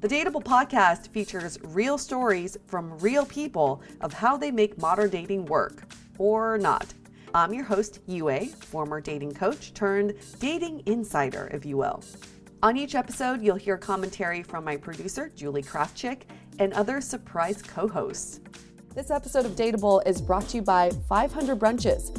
The Dateable podcast features real stories from real people of how they make modern dating work or not. I'm your host, Yue, former dating coach turned dating insider, if you will. On each episode, you'll hear commentary from my producer, Julie Krafchick, and other surprise co hosts. This episode of Dateable is brought to you by 500 Brunches.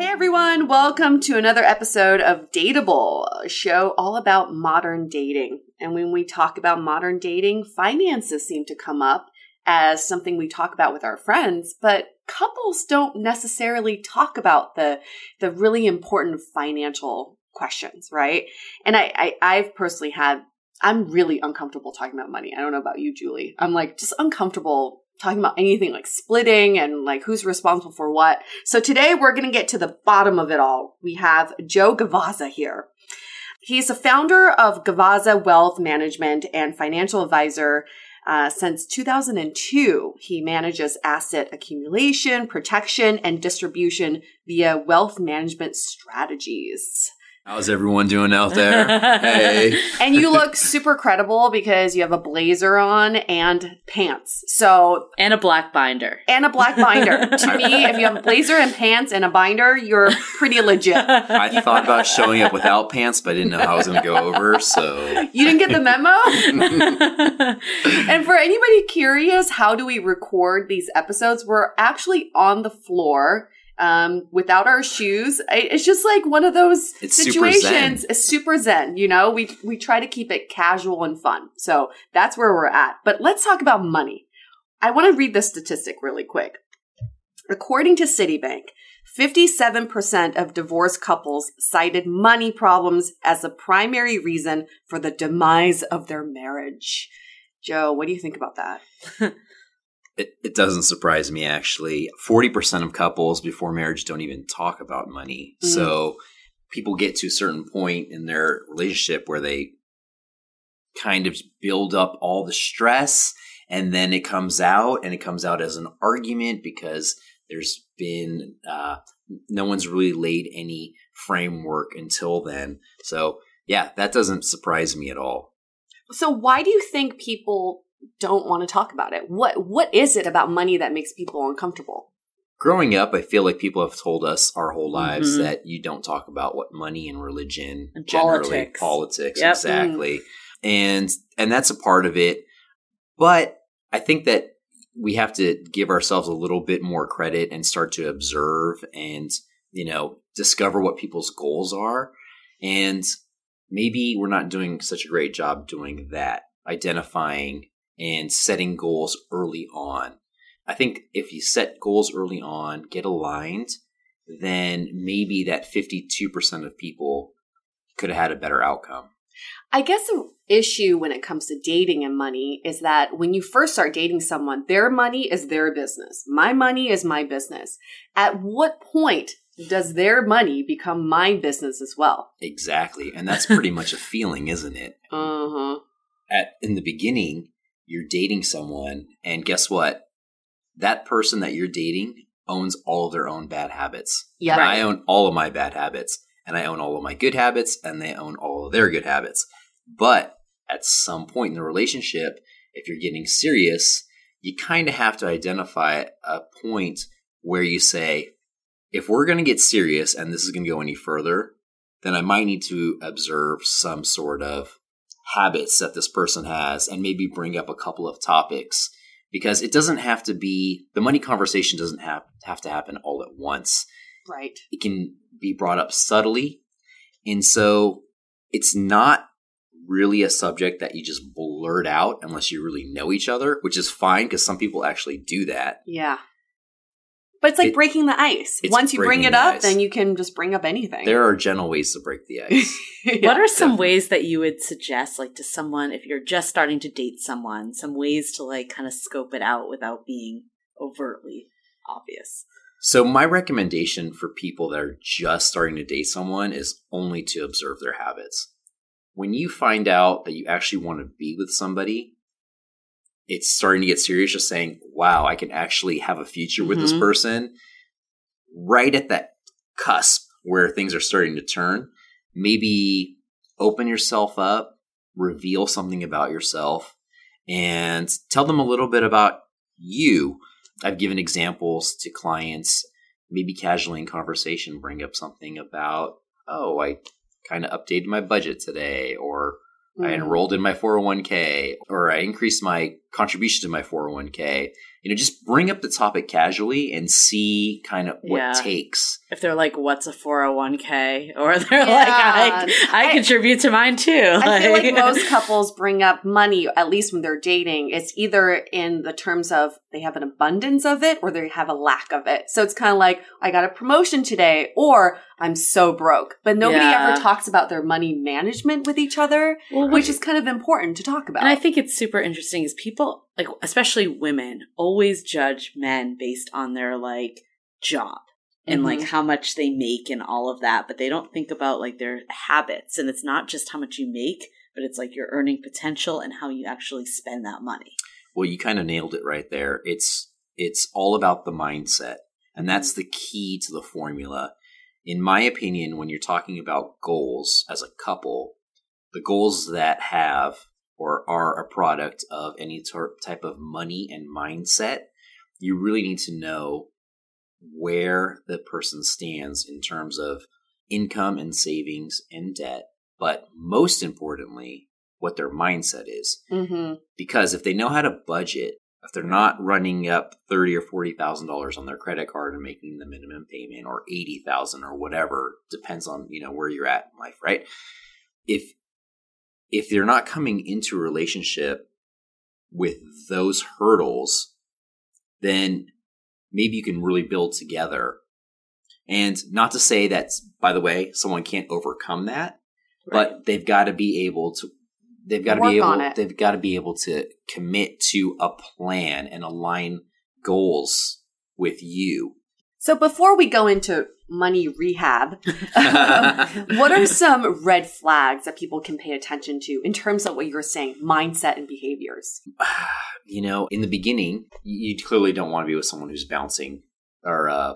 Hey everyone, welcome to another episode of Dateable, a show all about modern dating. And when we talk about modern dating, finances seem to come up as something we talk about with our friends, but couples don't necessarily talk about the the really important financial questions, right? And I, I I've personally had I'm really uncomfortable talking about money. I don't know about you, Julie. I'm like just uncomfortable talking about anything like splitting and like who's responsible for what. So today we're going to get to the bottom of it all. We have Joe Gavazza here. He's a founder of Gavazza Wealth Management and financial advisor. Uh, since 2002, he manages asset accumulation, protection, and distribution via wealth management strategies. How's everyone doing out there? hey. And you look super credible because you have a blazer on and pants. So and a black binder. And a black binder. to me, if you have a blazer and pants and a binder, you're pretty legit. I thought about showing up without pants, but I didn't know how I was going to go over. So you didn't get the memo. and for anybody curious, how do we record these episodes? We're actually on the floor um, without our shoes. It's just like one of those it's situations. Super it's super zen, you know. We we try to keep it casual and fun, so that's where we're at. But let's talk about money. I want to read this statistic really quick. According to Citibank, 57% of divorced couples cited money problems as the primary reason for the demise of their marriage. Joe, what do you think about that? It, it doesn't surprise me actually. 40% of couples before marriage don't even talk about money. Mm. So people get to a certain point in their relationship where they kind of build up all the stress and then it comes out and it comes out as an argument because there's been uh, no one's really laid any framework until then. So yeah, that doesn't surprise me at all. So why do you think people don't want to talk about it? What what is it about money that makes people uncomfortable? Growing up, I feel like people have told us our whole lives Mhm. that you don't talk about what money and religion And generally politics. politics Yep. exactly. And and that's a part of it. But I think that we have to give ourselves a little bit more credit and start to observe and, you know, discover what people's goals are. And maybe we're not doing such a great job doing that, identifying and setting goals early on. I think if you set goals early on, get aligned, then maybe that 52% of people could have had a better outcome. I guess the issue when it comes to dating and money is that when you first start dating someone, their money is their business. My money is my business. At what point does their money become my business as well? Exactly. And that's pretty much a feeling, isn't it? Uh-huh. At in the beginning, you're dating someone and guess what? That person that you're dating owns all of their own bad habits. Yeah. And I own all of my bad habits and I own all of my good habits and they own all of their good habits. But at some point in the relationship, if you're getting serious, you kind of have to identify a point where you say, if we're going to get serious and this is going to go any further, then I might need to observe some sort of habits that this person has and maybe bring up a couple of topics because it doesn't have to be the money conversation doesn't have, have to happen all at once Right. it can be brought up subtly. And so it's not really a subject that you just blurt out unless you really know each other, which is fine because some people actually do that. Yeah. But it's like It- breaking the ice. Once you bring it the up, ice. then you can just bring up anything. There are gentle ways to break the ice. Yeah. what are some definitely. ways that you would suggest, like to someone, if you're just starting to date someone, some ways to like kind of scope it out without being overtly obvious? so, my recommendation for people that are just starting to date someone is only to observe their habits. When you find out that you actually want to be with somebody, it's starting to get serious, just saying, wow, I can actually have a future with this Mhm. person. Right at that cusp where things are starting to turn, maybe open yourself up, reveal something about yourself, and tell them a little bit about you. I've given examples to clients, maybe casually in conversation, bring up something about, oh, I kind of updated my budget today, or I Mm. enrolled in my 401k, or I increased my contribution to my 401k. You know, just bring up the topic casually and see kind of what Yeah. takes. If they're like, "What's a 401k?" or they're Yeah. like, "I, I, I- contribute to mine too." I feel like most couples bring up money, at least when they're dating. It's either in the terms of they have an abundance of it or they have a lack of it. So it's kind of like, I got a promotion today or I'm so broke. But nobody Yeah. ever talks about their money management with each other, well, which is kind of important to talk about. And I think it's super interesting is people like especially women always judge men based on their like job and like Mhm. how much they make and all of that, but they don't think about like their habits and it's not just how much you make, but it's like your earning potential and how you actually spend that money. Well, you kind of nailed it right there. It's it's all about the mindset. And that's the key to the formula. In my opinion, when you're talking about goals as a couple, the goals that have or are a product of any type of money and mindset, you really need to know where the person stands in terms of income and savings and debt, but most importantly, what their mindset is. Hmm because if they know how to budget, if they're not running up thirty or forty thousand dollars on their credit card and making the minimum payment or eighty thousand or whatever, depends on you know where you're at in life, right? If if they're not coming into a relationship with those hurdles, then maybe you can really build together. And not to say that, by the way, someone can't overcome that, but they've got to be able to. They've got to be able. They've got to be able to commit to a plan and align goals with you. So before we go into money rehab, what are some red flags that people can pay attention to in terms of what you're saying, mindset and behaviors? you know, in the beginning, you you clearly don't want to be with someone who's bouncing or uh,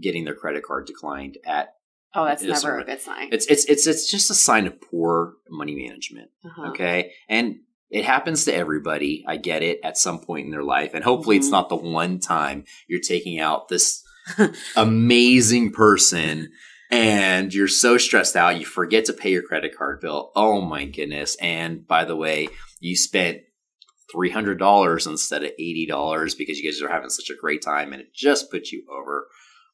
getting their credit card declined at. Oh, that's Yes, never a good sign. It's it's it's it's just a sign of poor money management. Uh-huh. Okay, and it happens to everybody. I get it at some point in their life, and hopefully, it's Mhm. not the one time you're taking out this amazing person. And you're so stressed out, you forget to pay your credit card bill. Oh my goodness. And by the way, you spent $300 instead of $80 because you guys are having such a great time and it just puts you over.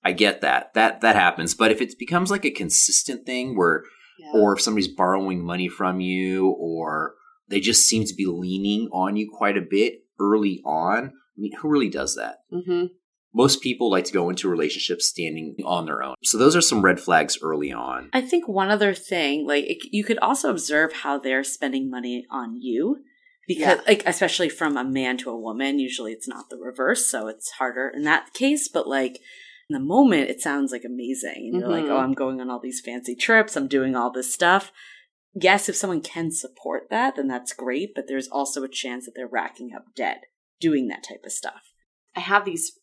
I get that. That that happens. But if it becomes like a consistent thing where Yeah. or if somebody's borrowing money from you or they just seem to be leaning on you quite a bit early on, I mean, who really does that? Mhm. Most people like to go into relationships standing on their own. So those are some red flags early on. I think one other thing, like it, you could also observe how they're spending money on you. Because, Yeah. like, especially from a man to a woman, usually it's not the reverse, so it's harder in that case. But, like, in the moment, it sounds like amazing. And you're like, Mhm. oh, I'm going on all these fancy trips, I'm doing all this stuff. Yes, if someone can support that, then that's great. But there's also a chance that they're racking up debt doing that type of stuff. I have these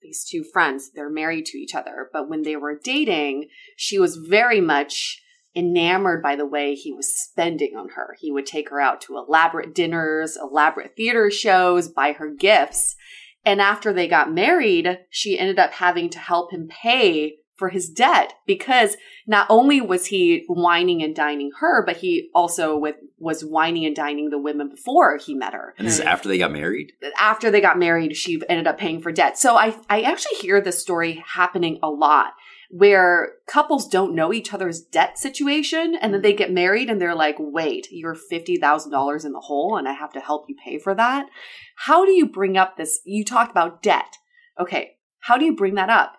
these two friends. They're married to each other, but when they were dating, she was very much enamored by the way he was spending on her. He would take her out to elaborate dinners, elaborate theater shows, buy her gifts. And after they got married, she ended up having to help him pay for his debt because not only was he wining and dining her, but he also with, was wining and dining the women before he met her And this is hmm. after they got married. after they got married, she ended up paying for debt. So I, I actually hear this story happening a lot where couples don't know each other's debt situation and then they get married and they're like, wait, you're $50,000 in the hole and I have to help you pay for that. How do you bring up this? You talked about debt. Okay. How do you bring that up?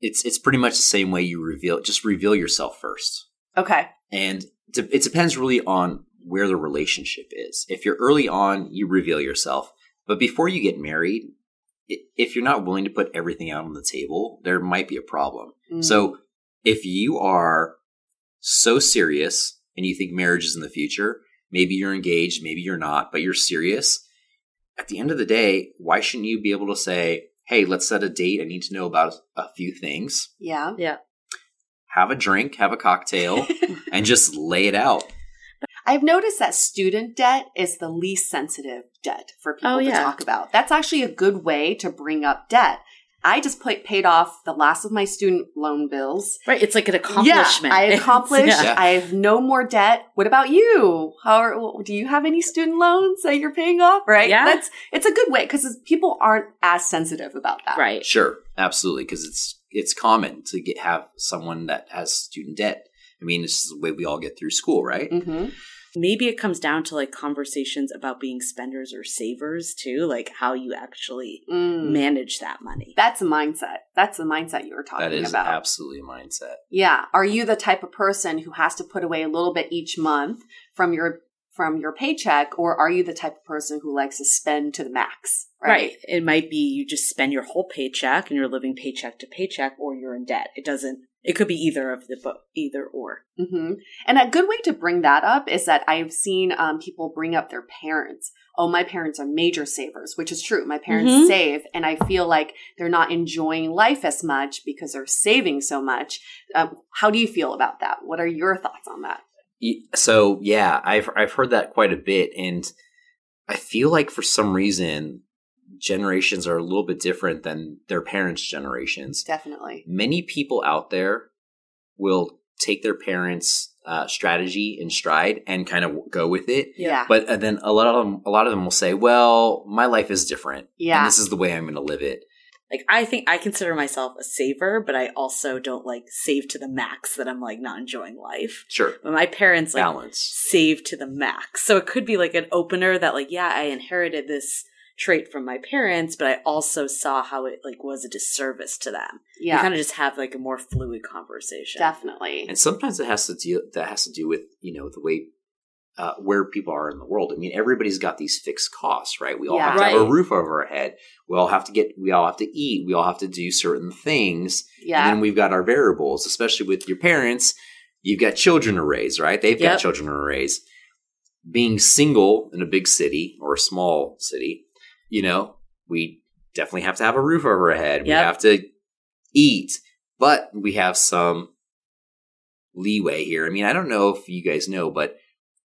It's it's pretty much the same way you reveal just reveal yourself first. Okay. And it depends really on where the relationship is. If you're early on, you reveal yourself. But before you get married, if you're not willing to put everything out on the table, there might be a problem. Mm. So if you are so serious and you think marriage is in the future, maybe you're engaged, maybe you're not, but you're serious. At the end of the day, why shouldn't you be able to say, hey, let's set a date. I need to know about a few things. yeah. Yeah. Have a drink, have a cocktail, and just lay it out. I've noticed that student debt is the least sensitive debt for oh, people Oh, to talk about. That's actually a good way to bring up debt. I just pla paid off the last of my student loan bills. Right. It's like an accomplishment. Yeah, I accomplished. Yeah. I have no more debt. What about you? How are, do you have any student loans that you're paying off? Right. Yeah. That's it's a good way because people aren't as sensitive about that. Right. Sure, absolutely, because it's it's common to get have someone that has student debt. I mean, this is the way we all get through school, right? hmm Maybe it comes down to like conversations about being spenders or savers too, like how you actually Mm. manage that money. That's a mindset. That's the mindset you were talking about. That is about. absolutely a mindset. Yeah. Are you the type of person who has to put away a little bit each month from your from your paycheck, or are you the type of person who likes to spend to the max? Right. It might be you just spend your whole paycheck and you're living paycheck to paycheck or you're in debt. It doesn't it could be either of the both either or. hmm And a good way to bring that up is that I've seen um, people bring up their parents. Oh, my parents are major savers, which is true. My parents Mhm. save, and I feel like they're not enjoying life as much because they're saving so much. Um, how do you feel about that? What are your thoughts on that? So yeah, I've I've heard that quite a bit, and I feel like for some reason generations are a little bit different than their parents' generations. Definitely. Many people out there will take their parents' uh, strategy in stride and kind of go with it. Yeah. But uh, then a lot of them, a lot of them will say, "Well, my life is different. Yeah. and this is the way I'm going to live it." Like I think I consider myself a saver, but I also don't like save to the max that I'm like not enjoying life. Sure, But my parents like balance. save to the max. So it could be like an opener that like, yeah, I inherited this trait from my parents, but I also saw how it like was a disservice to them. You Yeah, kind of just have like a more fluid conversation. definitely. And sometimes it has to deal that has to do with you know the way uh, where people are in the world. I mean, everybody's got these fixed costs, right? We all Yeah. have to have a roof over our head. We all have to get. We all have to eat. We all have to do certain things. Yeah, And then we've got our variables, especially with your parents. You've got children to raise, right? They've got children to raise. Being single in a big city or a small city, you know, we definitely have to have a roof over our head. We have to eat, but we have some leeway here. I mean, I don't know if you guys know, but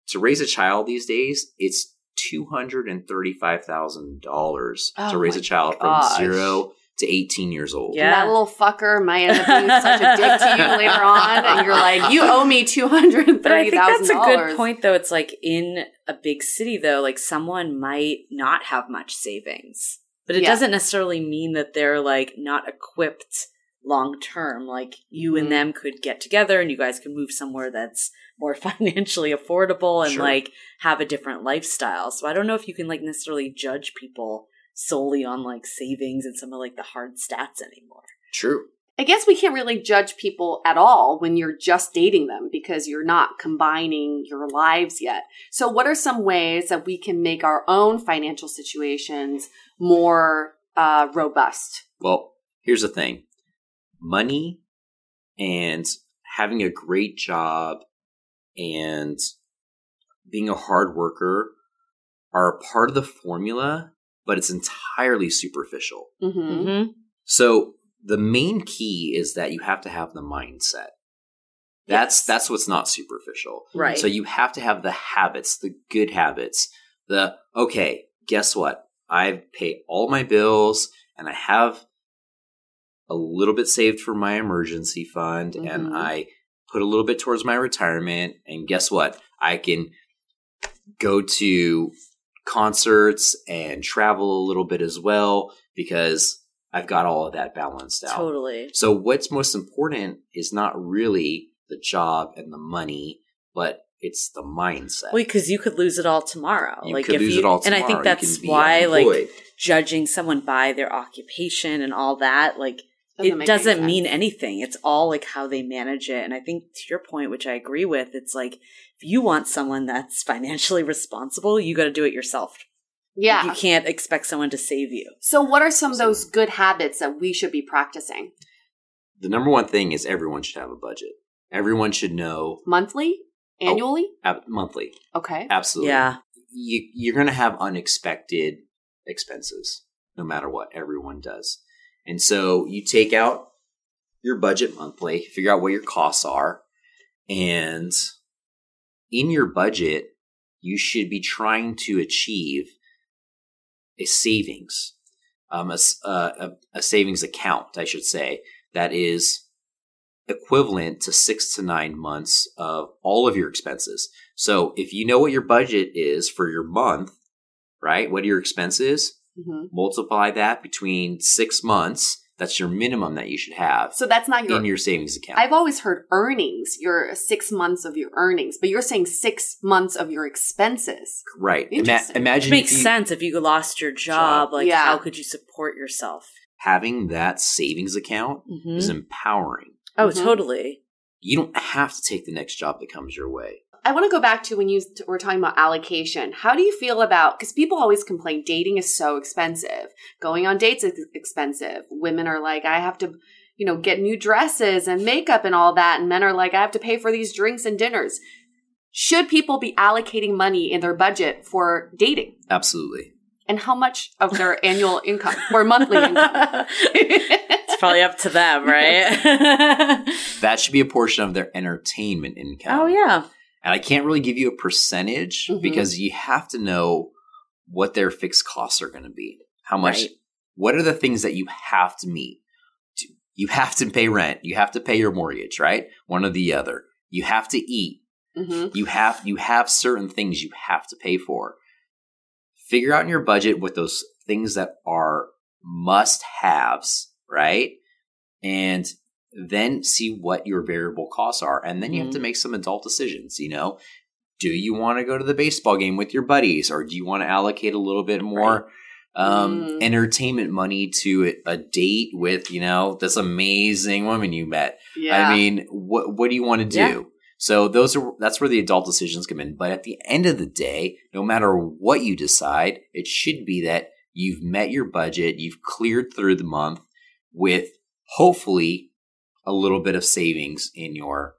to raise a child these days, it's two hundred and thirty-five thousand dollars Oh to raise a child gosh. from zero to eighteen years old. Yeah. that little fucker might end up being such a dick to you later on, and you're like, you owe me two hundred and But I think that's a good point, though. It's like in a big city, though, like someone might not have much savings, but it Yeah. doesn't necessarily mean that they're like not equipped long term. Like you Mhm. and them could get together and you guys could move somewhere that's more financially affordable and Sure. like have a different lifestyle. So I don't know if you can like necessarily judge people solely on like savings and some of like the hard stats anymore. True. I guess we can't really judge people at all when you're just dating them because you're not combining your lives yet. So, what are some ways that we can make our own financial situations more uh, robust? Well, here's the thing money and having a great job and being a hard worker are a part of the formula, but it's entirely superficial. Mm-hmm. Mm-hmm. So the main key is that you have to have the mindset. That's Yes. that's what's not superficial. Right. So you have to have the habits, the good habits. The okay, guess what? I pay all my bills and I have a little bit saved for my emergency fund Mhm. and I put a little bit towards my retirement and guess what? I can go to concerts and travel a little bit as well because I've got all of that balanced out. Totally. So what's most important is not really the job and the money, but it's the mindset. Well, because you could lose it all tomorrow. you like could if lose you, it all and. I think that's why, like, judging someone by their occupation and all that, like, Doesn't it doesn't any mean anything. It's all like how they manage it. And I think to your point, which I agree with, it's like if you want someone that's financially responsible, you got to do it yourself. Yeah. You can't expect someone to save you. So, what are some of those good habits that we should be practicing? the number one thing is everyone should have a budget. Everyone should know Monthly? Oh. Annually? ab- monthly. Okay. Absolutely. Yeah. You, you're going to have unexpected expenses no matter what. Everyone does. And so you take out your budget monthly, figure out what your costs are, and in your budget, you should be trying to achieve a savings, um, a, uh, a, a savings account, I should say, that is equivalent to six to nine months of all of your expenses. So if you know what your budget is for your month, right? What are your expenses? Hmm Multiply that between six months. That's your minimum that you should have So, that's not your. in your savings account. I've always heard earnings, your six months of your earnings, but you're saying six months of your expenses. right. Ima- imagine Which makes if you- sense if you lost your job. Job. Like, Yeah. how could you support yourself? having that savings account Mhm. is empowering. Oh, Mhm. totally. You don't have to take the next job that comes your way. I want to go back to when you were talking about allocation. How do you feel about because people always complain dating is so expensive, going on dates is expensive. Women are like, I have to, you know, get new dresses and makeup and all that, and men are like, I have to pay for these drinks and dinners. Should people be allocating money in their budget for dating? Absolutely. And how much of their annual income or monthly income? it's probably up to them, right? That should be a portion of their entertainment income. oh, yeah. And I can't really give you a percentage Mhm. because you have to know what their fixed costs are going to be. How much, Right. what are the things that you have to meet? You have to pay rent. You have to pay your mortgage, right? One or the other. You have to eat. hmm You have, you have certain things you have to pay for. Figure out in your budget what those things that are must haves, right? And then see what your variable costs are. And then you have to make some adult decisions, you know? Do you want to go to the baseball game with your buddies or do you want to allocate a little bit more um, Mm. entertainment money to a, a date with, you know, this amazing woman you met. Yeah. I mean, what what do you want to do? Yeah. So those are that's where the adult decisions come in. But at the end of the day, no matter what you decide, it should be that you've met your budget, you've cleared through the month with hopefully a little bit of savings in your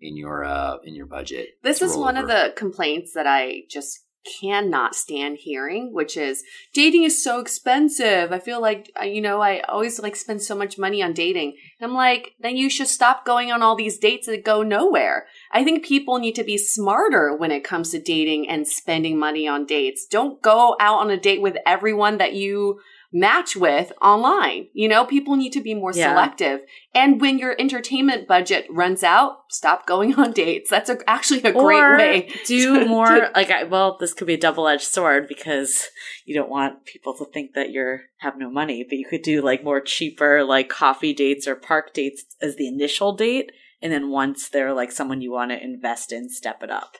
in your uh in your budget. This is one of the complaints that I just cannot stand hearing, which is dating is so expensive. I feel like, uh, you know, I always like spend so much money on dating. And I'm like, then you should stop going on all these dates that go nowhere. I think people need to be smarter when it comes to dating and spending money on dates. Don't go out on a date with everyone that you match with online. You know, people need to be more Yeah. selective. And when your entertainment budget runs out, stop going on dates. That's a, actually a great or way. do to- more to- like I, well this could be a double-edged sword because you don't want people to think that you're have no money but you could do like more cheaper like coffee dates or park dates as the initial date and then once they're like someone you want to invest in step it up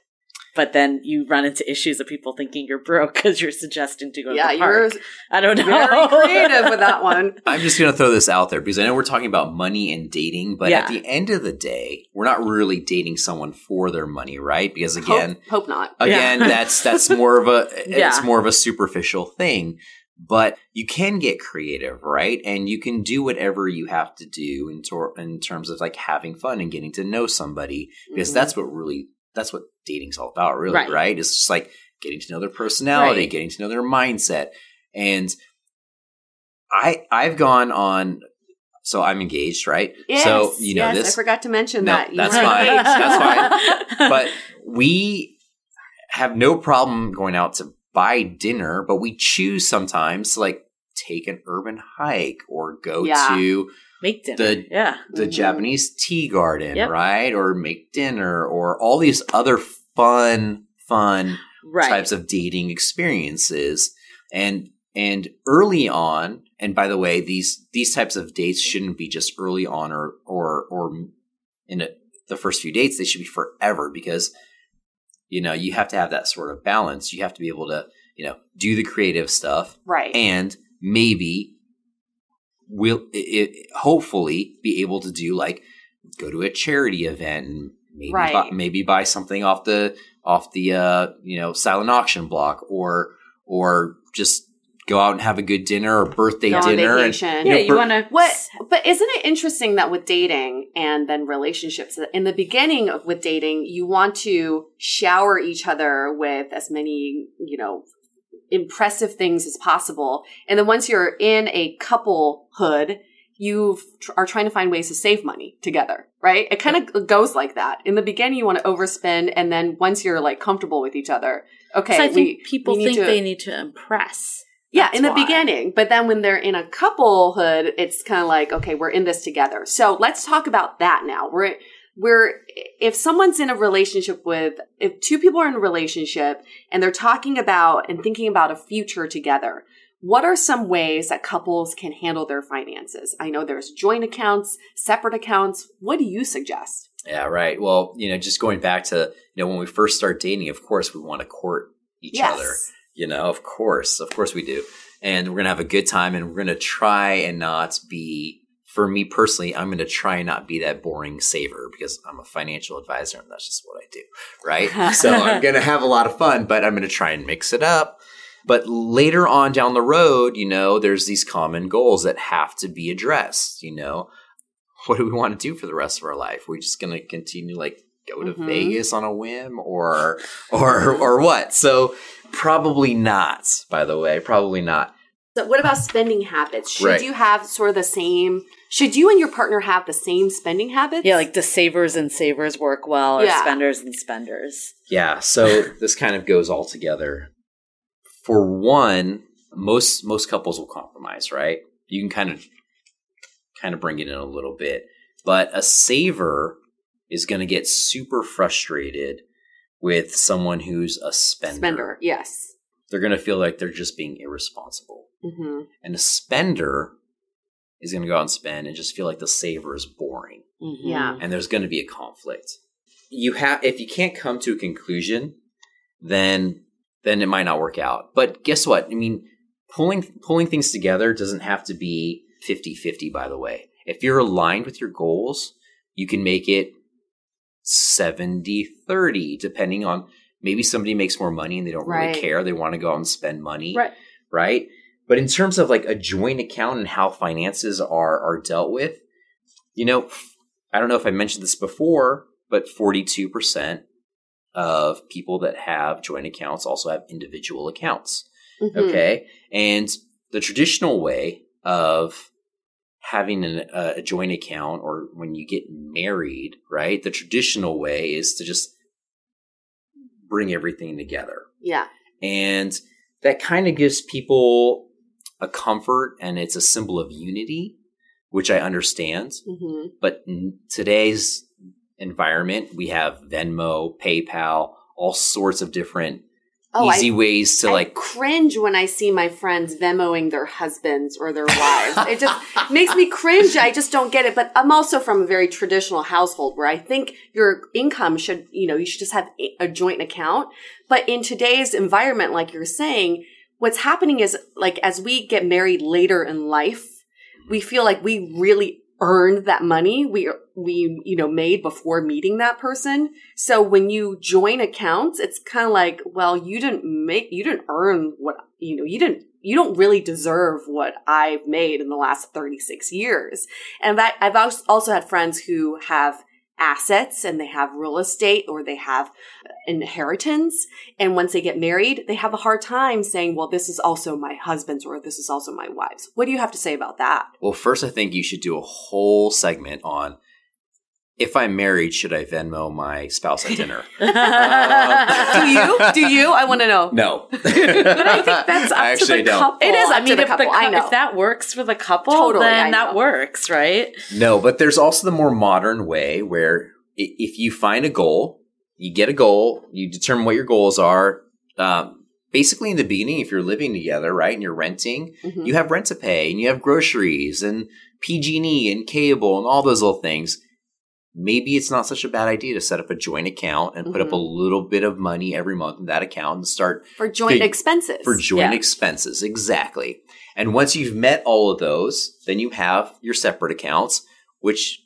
but then you run into issues of people thinking you're broke because you're suggesting to go yeah, to the park. you're. I don't know. very creative with that one. I'm just going to throw this out there because I know we're talking about money and dating, but at the end of the day, we're not really dating someone for their money, right? Because again, hope, hope not. again, Yeah. that's that's more of a Yeah. it's more of a superficial thing. But you can get creative, right? And you can do whatever you have to do in, tor- in terms of like having fun and getting to know somebody because Mhm. that's what really that's what dating's all about, really, Right. right? It's just like getting to know their personality, Right. getting to know their mindset, and I I've gone on. So I'm engaged, right? Yes, so you know yes, this I forgot to mention No, that. You that's fine. engaged. That's fine. but we have no problem going out to buy dinner, but we choose sometimes to like take an urban hike or go Yeah. to Make dinner. The- yeah. the Mhm. Japanese tea garden, Yep. right? Or make dinner or all these other fun, fun Right. types of dating experiences. And and early on, and by the way, these these types of dates shouldn't be just early on or or or in a, the first few dates. They should be forever because you know you have to have that sort of balance. You have to be able to you know do the creative stuff Right. and maybe will it, it hopefully be able to do like go to a charity event and maybe Right. buy, maybe buy something off the off the uh you know silent auction block or or just go out and have a good dinner or birthday Go on dinner and vacation. yeah, know, you per- want to What? But isn't it interesting that with dating and then relationships, in the beginning of with dating, you want to shower each other with as many, you know, impressive things as possible, and then once you're in a couplehood, you tr- are trying to find ways to save money together, right? It kind of goes like that. In the beginning, you want to overspend, and then once you're like comfortable with each other, okay, I think we, people we think to- they need to impress. yeah, That's in the why. beginning. But then when they're in a couplehood, it's kind of like, okay, we're in this together. So let's talk about that now. We're, we're, if someone's in a relationship with, if two people are in a relationship and they're talking about and thinking about a future together, what are some ways that couples can handle their finances? I know there's joint accounts, separate accounts. What do you suggest? yeah right well you know just going back to you know when we first start dating of course we want to court each other You know, of course, of course we do. And we're going to have a good time and we're going to try and not be, for me personally, I'm going to try and not be that boring saver because I'm a financial advisor and that's just what I do. Right. so I'm going to have a lot of fun, but I'm going to try and mix it up. But later on down the road, you know, there's these common goals that have to be addressed. You know, what do we want to do for the rest of our life? We're just going to continue like go to Mhm. Vegas on a whim or, or, or what? So, Probably not, by the way. Probably not. So what about spending habits? Should Right. you have sort of the same, should you and your partner have the same spending habits? Yeah, like the savers and savers work well, or Yeah. spenders and spenders. Yeah, so this kind of goes all together. For one, most most couples will compromise, right? You can kind of kind of bring it in a little bit. But a saver is going to get super frustrated with someone who's a spender. spender. Yes. They're going to feel like they're just being irresponsible. Hmm And a spender is going to go out and spend and just feel like the saver is boring. Mm-hmm. Yeah. and there's going to be a conflict. You have if you can't come to a conclusion, then then it might not work out. But guess what? I mean, pulling pulling things together doesn't have to be 50-50 by the way. If you're aligned with your goals, you can make it 70-30 depending on maybe somebody makes more money and they don't Right. really care. They want to go out and spend money. Right. Right. But in terms of like a joint account and how finances are are dealt with, you know, I don't know if I mentioned this before, but 42% of people that have joint accounts also have individual accounts. Mhm. Okay. And the traditional way of having an, a joint account or when you get married, right? The traditional way is to just bring everything together. Yeah. And that kind of gives people a comfort and it's a symbol of unity, which I understand. hmm But in today's environment, we have Venmo, PayPal, all sorts of different Oh, easy I, ways to I like cringe when I see my friends Venmoing their husbands or their wives. it just makes me cringe. I just don't get it. But I'm also from a very traditional household where I think your income should, you know, you should just have a joint account. But in today's environment, like you're saying, what's happening is like as we get married later in life, we feel like we really earned that money we we you know made before meeting that person. So when you join accounts it's kind of like well you didn't make you didn't earn what you know you didn't you don't really deserve what i've made in the last 36 years. And that i've als- also had friends who have assets and they have real estate or they have inheritance. And once they get married they have a hard time saying well this is also my husband's or this is also my wife's. What do you have to say about that? Well, first, I think you should do a whole segment on if I'm married, should I Venmo my spouse at dinner? do you? Do you? I want to know. no. But I think that's up I to actually the don't. couple. It is up I to mean, the if couple, I know. if that works for the couple, Totally, I then that know. works, right? No, but there's also the more modern way where if you find a goal, you get a goal, you determine what your goals are. Um, basically, in the beginning, if you're living together, right, and you're renting, Mhm. you have rent to pay, and you have groceries, and PG&E, and cable, and all those little things. Maybe it's not such a bad idea to set up a joint account and put up a mm-hmm. little bit of money every month in that account and start For joint Big- expenses. for joint Yeah. expenses. Exactly. And once you've met all of those, then you have your separate accounts, which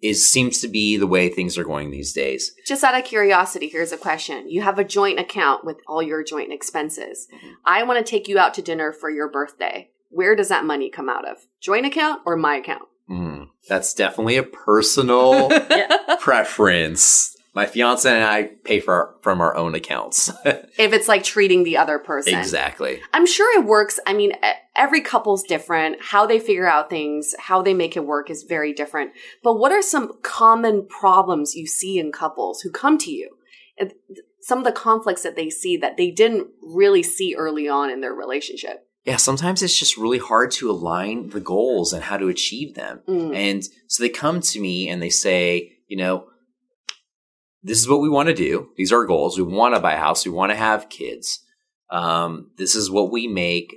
is seems to be the way things are going these days. Just out of curiosity, here's a question. You have a joint account with all your joint expenses. Mm-hmm. I want to take you out to dinner for your birthday. Where does that money come out of? Joint account or my account? Mm, that's definitely a personal preference. My fiance and I pay for our, from our own accounts. If it's like treating the other person. exactly. I'm sure it works. I mean, every couple's different. How they figure out things, how they make it work is very different. But what are some common problems you see in couples who come to you? Some of the conflicts that they see that they didn't really see early on in their relationship. Yeah, sometimes it's just really hard to align the goals and how to achieve them. Mm. And so they come to me and they say, you know, this is what we want to do. These are our goals. We want to buy a house. We want to have kids. Um, this is what we make.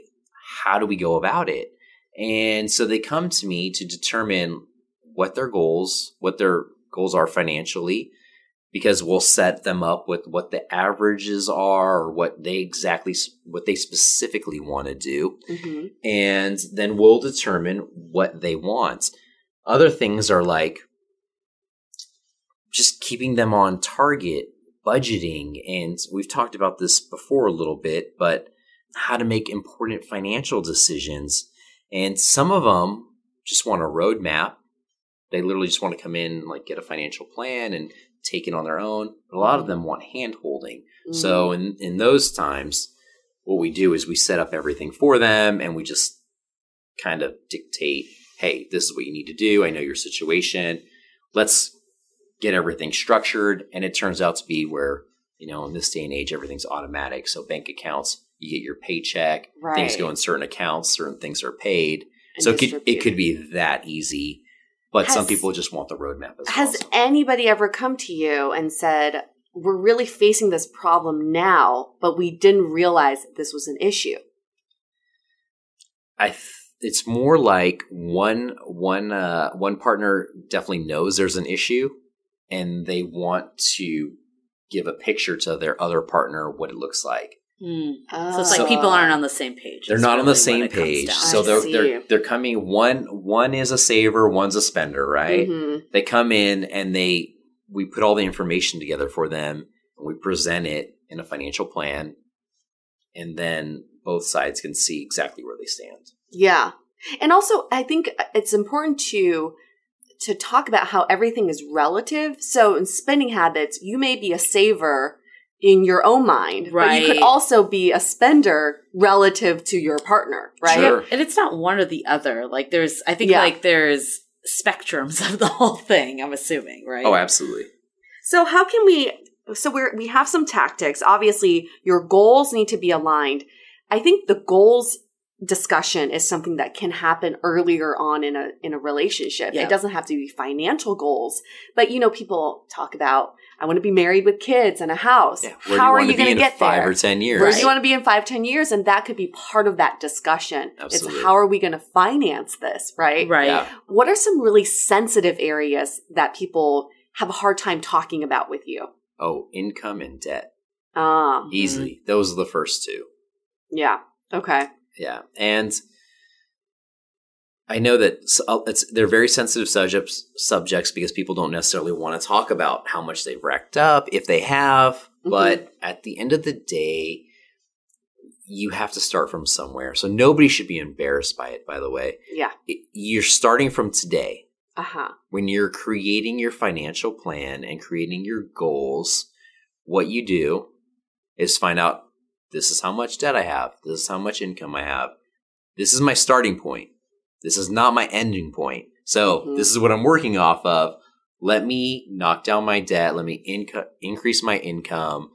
How do we go about it? And so they come to me to determine what their goals, what their goals are financially, because we'll set them up with what the averages are or what they exactly, what they specifically want to do hmm and then we'll determine what they want. Other things are like just keeping them on target, budgeting, and we've talked about this before a little bit, but how to make important financial decisions. And some of them just want a roadmap. They literally just want to come in like get a financial plan and take it on their own. But a lot of them want hand holding. Mm. So in, in those times, what we do is we set up everything for them and we just kind of dictate, hey, this is what you need to do. I know your situation. Let's get everything structured. And it turns out to be where, you know, in this day and age, everything's automatic. So bank accounts, you get your paycheck, things go in certain accounts, certain things are paid. And so it could, it could be that easy. But some people just want the roadmap as Has well. anybody ever come to you and said, we're really facing this problem now, but we didn't realize this was an issue? I th- it's more like one one uh, one partner definitely knows there's an issue, and they want to give a picture to their other partner what it looks like. Mm. Oh. So it's like So- people aren't on the same page. They're not on the same what it comes page. So they're they're they're coming one one is a saver, one's a spender, right? Mhm. They come in and they we put all the information together for them and we present it in a financial plan and then both sides can see exactly where they stand. Yeah. And also I think it's important to to talk about how everything is relative. So in spending habits, you may be a saver in your own mind, but you could also be a spender relative to your partner, right? Sure. And it's not one or the other. Like there's, I think Yeah. like there's spectrums of the whole thing. I'm assuming, right? Oh, absolutely. So how can we so we're we have some tactics. Obviously, your goals need to be aligned. I think the goals discussion is something that can happen earlier on in a in a relationship. Yeah. It doesn't have to be financial goals, but you know people talk about I want to be married with kids and a house. Yeah. How are you you want to be going to in get five there? or ten years? Where do you want to be in five, ten years? And that could be part of that discussion. Absolutely. It's how are we going to finance this, right? Right. Yeah. What are some really sensitive areas that people have a hard time talking about with you? Oh, income and debt. Ah, Easily. Those are the first two. yeah. Okay. Yeah, and I know that uh, it's they're very sensitive subjects subjects because people don't necessarily want to talk about how much they've racked up if they have. But at the end of the day, you have to start from somewhere. So nobody should be embarrassed by it. By the way, Yeah. It- you're starting from today Uh huh. when you're creating your financial plan and creating your goals, what you do is find out this is how much debt I have, this is how much income I have, this is my starting point, this is not my ending point. So, Mhm. this is what I'm working off of. Let me knock down my debt, let me inco- increase my income.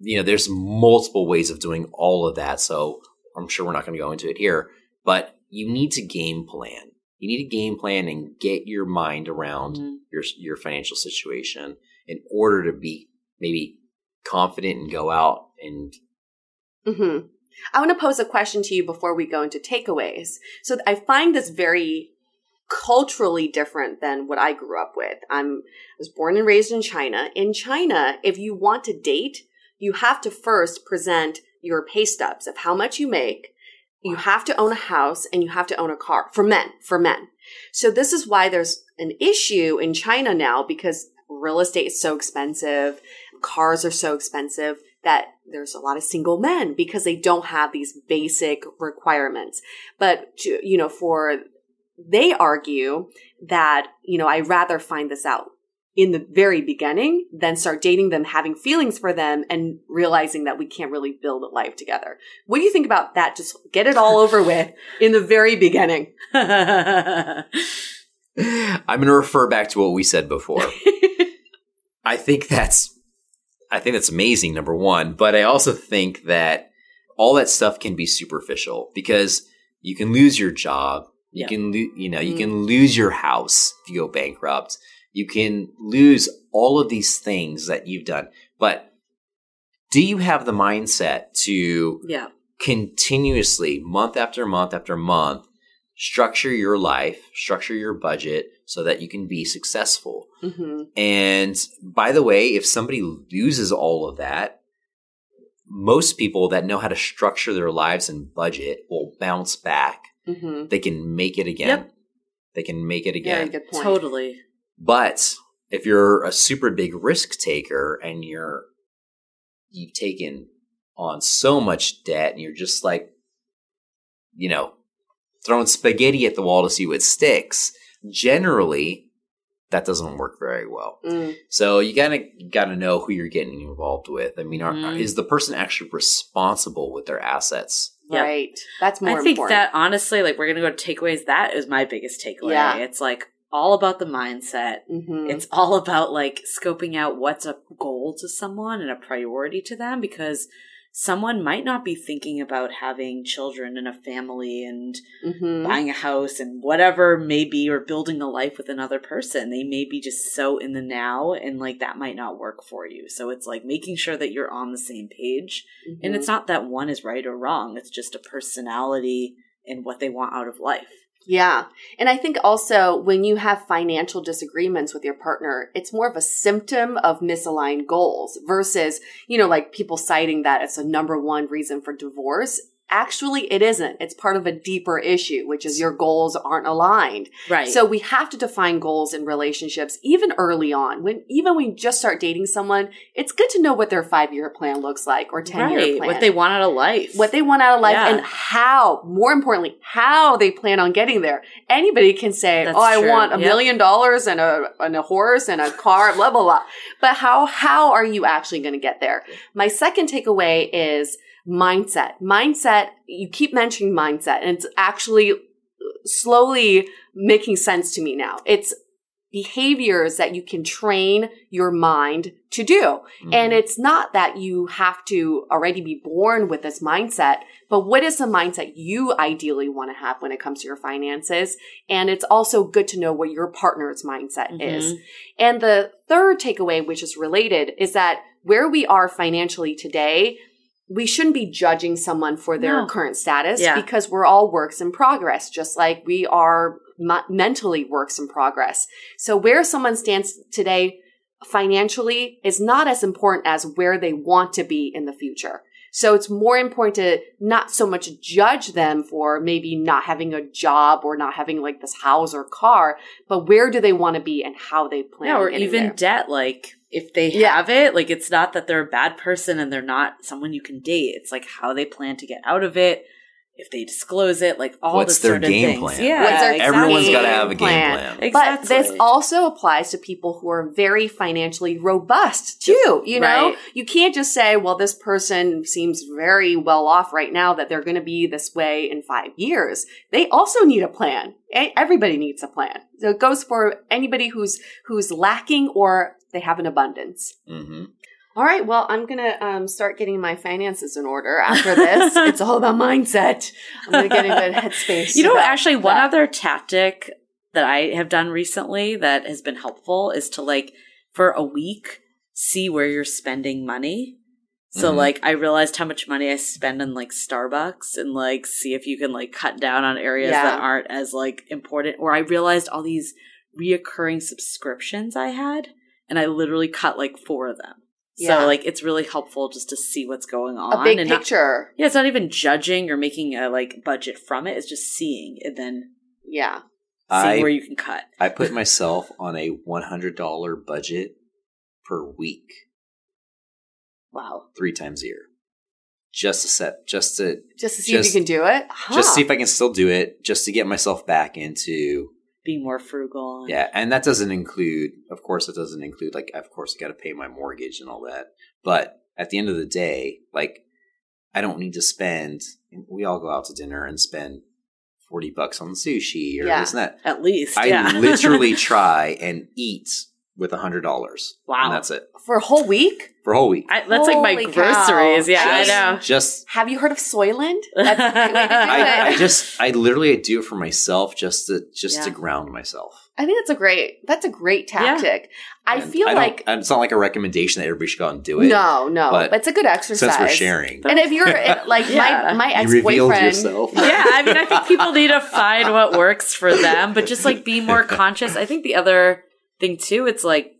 You know, there's multiple ways of doing all of that. So, I'm sure we're not going to go into it here, but you need to game plan. You need to game plan and get your mind around Mhm. your your financial situation in order to be maybe confident and go out and hmm I want to pose a question to you before we go into takeaways. So I find this very culturally different than what I grew up with. I'm I was born and raised in China. In China, if you want to date, you have to first present your pay stubs of how much you make. You have to own a house and you have to own a car for men, for men. So this is why there's an issue in China now because real estate is so expensive, cars are so expensive that there's a lot of single men because they don't have these basic requirements. But to, you know, for they argue that, you know, I rather find this out in the very beginning than start dating them, having feelings for them and realizing that we can't really build a life together. What do you think about that? Just get it all over with in the very beginning. I'm going to refer back to what we said before. I think that's I think that's amazing number 1, but I also think that all that stuff can be superficial because you can lose your job, you Yeah. can lo- you know, you Mm. can lose your house if you go bankrupt. You can lose all of these things that you've done. But do you have the mindset to yeah. continuously, month after month after month, structure your life, structure your budget so that you can be successful. hmm And by the way, if somebody loses all of that, most people that know how to structure their lives and budget will bounce back. hmm They can make it again. Yep. They can make it Very again. good point. Totally. But if you're a super big risk taker and you're you've taken on so much debt and you're just like you know throwing spaghetti at the wall to see what sticks generally that doesn't work very well Mm. so you gotta gotta know who you're getting involved with i mean are, Mhm. is the person actually responsible with their assets Yep. Right. That's more I think important. that honestly, like we're gonna go to takeaways. That is my biggest takeaway. Yeah. It's like all about the mindset. Mhm. It's all about like scoping out what's a goal to someone and a priority to them because someone might not be thinking about having children and a family and Mhm. buying a house and whatever may be or building a life with another person. They may be just so in the now and like that might not work for you. So it's like making sure that you're on the same page. And Mhm. it's not that one is right or wrong. It's just a personality and what they want out of life. Yeah. And I think also when you have financial disagreements with your partner, it's more of a symptom of misaligned goals versus, you know, like people citing that as a number one reason for divorce. Actually, it isn't. It's part of a deeper issue, which is your goals aren't aligned. Right. So we have to define goals in relationships even early on. When even when you just start dating someone, it's good to know what their five year plan looks like or ten year right. plan. What they want out of life. what they want out of life Yeah. and how, more importantly, how they plan on getting there. Anybody can say, That's "Oh, I want a Yep. million dollars and a and a horse and a car," blah blah blah. But how how are you actually going to get there? My second takeaway is mindset. Mindset. You keep mentioning mindset, and it's actually slowly making sense to me now. It's behaviors that you can train your mind to do. Mm-hmm. And it's not that you have to already be born with this mindset, but what is the mindset you ideally want to have when it comes to your finances? And it's also good to know what your partner's mindset Mhm. is. And the third takeaway, which is related, is that where we are financially today, we shouldn't be judging someone for their No. current status Yeah. because we're all works in progress, just like we are m- mentally works in progress. So where someone stands today financially is not as important as where they want to be in the future. So it's more important to not so much judge them for maybe not having a job or not having like this house or car, but where do they want to be and how they plan. yeah, or even there. debt. Like if they Yeah. have it, like it's not that they're a bad person and they're not someone you can date. It's like how they plan to get out of it. If they disclose it, like all What's the their certain game things. plan? Yeah, What's their exactly. Everyone's got to have a game plan. plan. Exactly. But this also applies to people who are very financially robust too. You know, Right. you can't just say, well, this person seems very well off right now that they're going to be this way in five years. They also need a plan. Everybody needs a plan. So it goes for anybody who's, who's lacking or they have an abundance. hmm All right. Well, I'm going to um, start getting my finances in order after this. it's all about mindset. I'm going to get into headspace. You know, actually, one other tactic that I have done recently that has been helpful is to like for a week see where you're spending money. So Mhm. like I realized how much money I spend on like Starbucks and like see if you can like cut down on areas Yeah. that aren't as like important. Or I realized all these reoccurring subscriptions I had and I literally cut like four of them. Yeah. So like it's really helpful just to see what's going on. a big and not- picture. yeah, it's not even judging or making a like budget from it. It's just seeing and then yeah. seeing I where you can cut. I put myself on a one hundred dollar budget per week, Wow. three times a year, just to set, just to Just to see Just- if you can do it. Huh. just see if I can still do it, just to get myself back into Being more frugal. and- yeah. And that doesn't include, of course, it doesn't include like, of course, I got to pay my mortgage and all that. But at the end of the day, like, I don't need to spend. We all go out to dinner and spend forty bucks on sushi or Yeah. this and that. At least. I yeah. literally try and eat with a hundred dollars. Wow. and that's it for a whole week. for a whole week. I, that's like my Holy groceries. cow. Yeah, Just- I know. Just Have you heard of Soylent? That's a way to do I, it. I just I literally do it for myself just to just to ground myself. I think that's a great. That's a great Yeah. tactic. I And feel don't- like and it's not like a recommendation that everybody should go out and do it. no, no, but but it's a good exercise. since we're sharing, and if you're like Yeah. my my ex boyfriend, yeah, I mean, I think people need to find what works for them, but just like be more conscious. I think the other thing too, it's like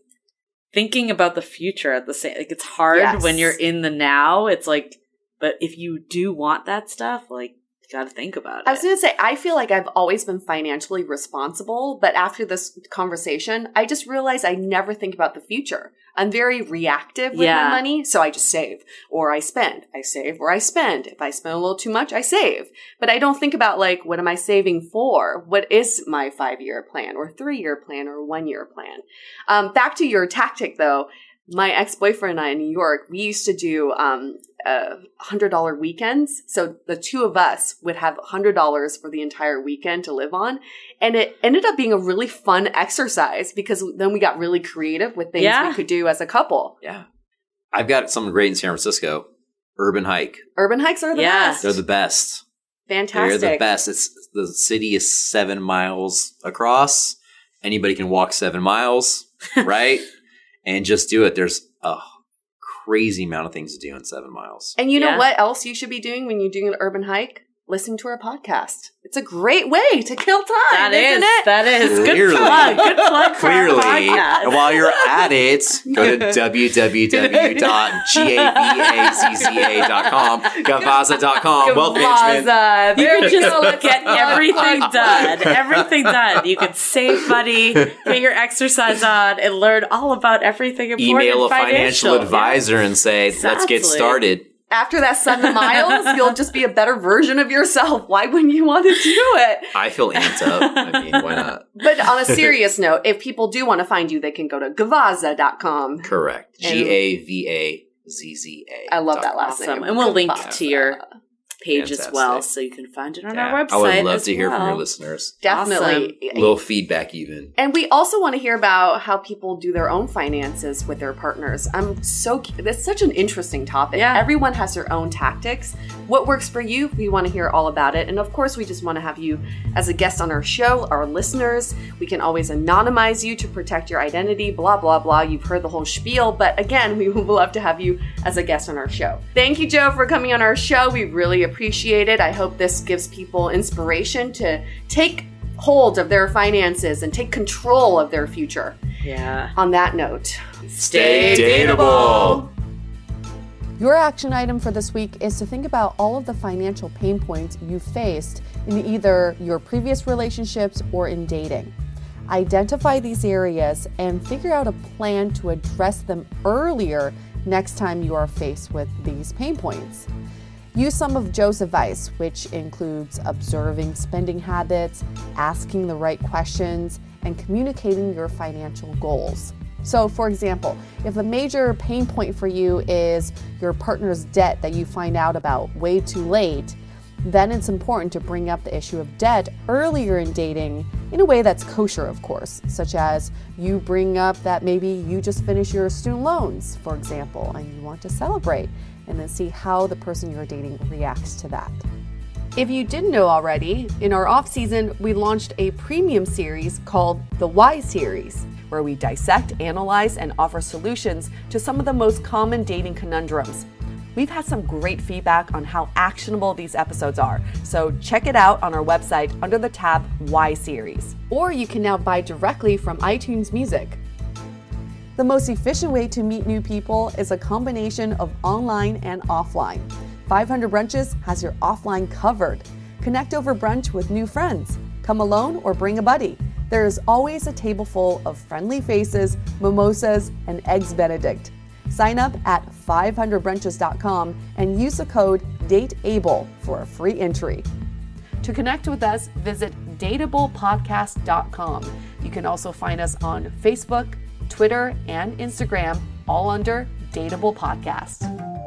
thinking about the future at the same. Like it's hard Yes. when you're in the now. It's like, but if you do want that stuff, like got to think about it. I was going to say, I feel like I've always been financially responsible, but after this conversation, I just realized I never think about the future. I'm very reactive with Yeah. my money, so I just save or I spend. I save or I spend. If I spend a little too much, I save. But I don't think about like, what am I saving for? What is my five year plan or three year plan or one year plan? Um, back to your tactic though. My ex boyfriend and I in New York, we used to do um, uh, hundred dollar weekends. So the two of us would have hundred dollars for the entire weekend to live on, and it ended up being a really fun exercise because then we got really creative with things Yeah. we could do as a couple. yeah, I've got something great in San Francisco. Urban hike. Urban hikes are the Yeah. best. They're the best. Fantastic. They're the best. It's the city is seven miles across. Anybody can walk seven miles, right? And just do it. There's a crazy amount of things to do in seven miles. And you know what else you should be doing when you're doing an urban hike? Listening to our podcast. It's a great way to kill time, That isn't is, it? that is. Good Clearly. plug. Good plug for our Clearly, podcast. and while you're at it, go to www.gavazza.com, gavazza.com, wealth management. Gaza. You There can just go. Let's get everything done. Everything done. You can save money, get your exercise on, and learn all about everything important. Email a financial financial. advisor and say, let's get started. After that seven miles, you'll just be a better version of yourself. Why wouldn't you want to do it? I feel amped up. I mean, why not? But on a serious note, if people do want to find you, they can go to gavazza.com. Correct. And- G A V A Z Z A. I love that dot last Awesome. name. And we'll link to your page as well, so you can find it on Yeah, our website. I would love as to hear from your listeners. Definitely. A little feedback, even. And we also want to hear about how people do their own finances with their partners. I'm so that's such an interesting topic. Yeah. Everyone has their own tactics. What works for you? We want to hear all about it. And of course, we just want to have you as a guest on our show, our listeners. We can always anonymize you to protect your identity, blah blah blah. You've heard the whole spiel, but again, we would love to have you as a guest on our show. Thank you, Joe, for coming on our show. We really appreciate it. I hope this gives people inspiration to take hold of their finances and take control of their future. Yeah. On that note, Stay dateable. Your action item for this week is to think about all of the financial pain points you faced in either your previous relationships or in dating. Identify these areas and figure out a plan to address them earlier next time you are faced with these pain points. Use some of Joe's advice, which includes observing spending habits, asking the right questions, and communicating your financial goals. So, for example, if a major pain point for you is your partner's debt that you find out about way too late, then it's important to bring up the issue of debt earlier in dating in a way that's kosher, of course, such as you bring up that maybe you just finished your student loans, for example, and you want to celebrate, and then see how the person you're dating reacts to that. If you didn't know already, in our off season, we launched a premium series called the Why Series, where we dissect, analyze, and offer solutions to some of the most common dating conundrums. We've had some great feedback on how actionable these episodes are, so check it out on our website under the tab Why Series. Or you can now buy directly from iTunes Music. The most efficient way to meet new people is a combination of online and offline. 500 Brunches has your offline covered. Connect over brunch with new friends. Come alone or bring a buddy. There is always a table full of friendly faces, mimosas, and eggs Benedict. Sign up at 500brunches.com and use the code DATEABLE for a free entry. To connect with us, visit dateablepodcast.com. You can also find us on Facebook, Twitter, and Instagram, all under Dateable Podcast.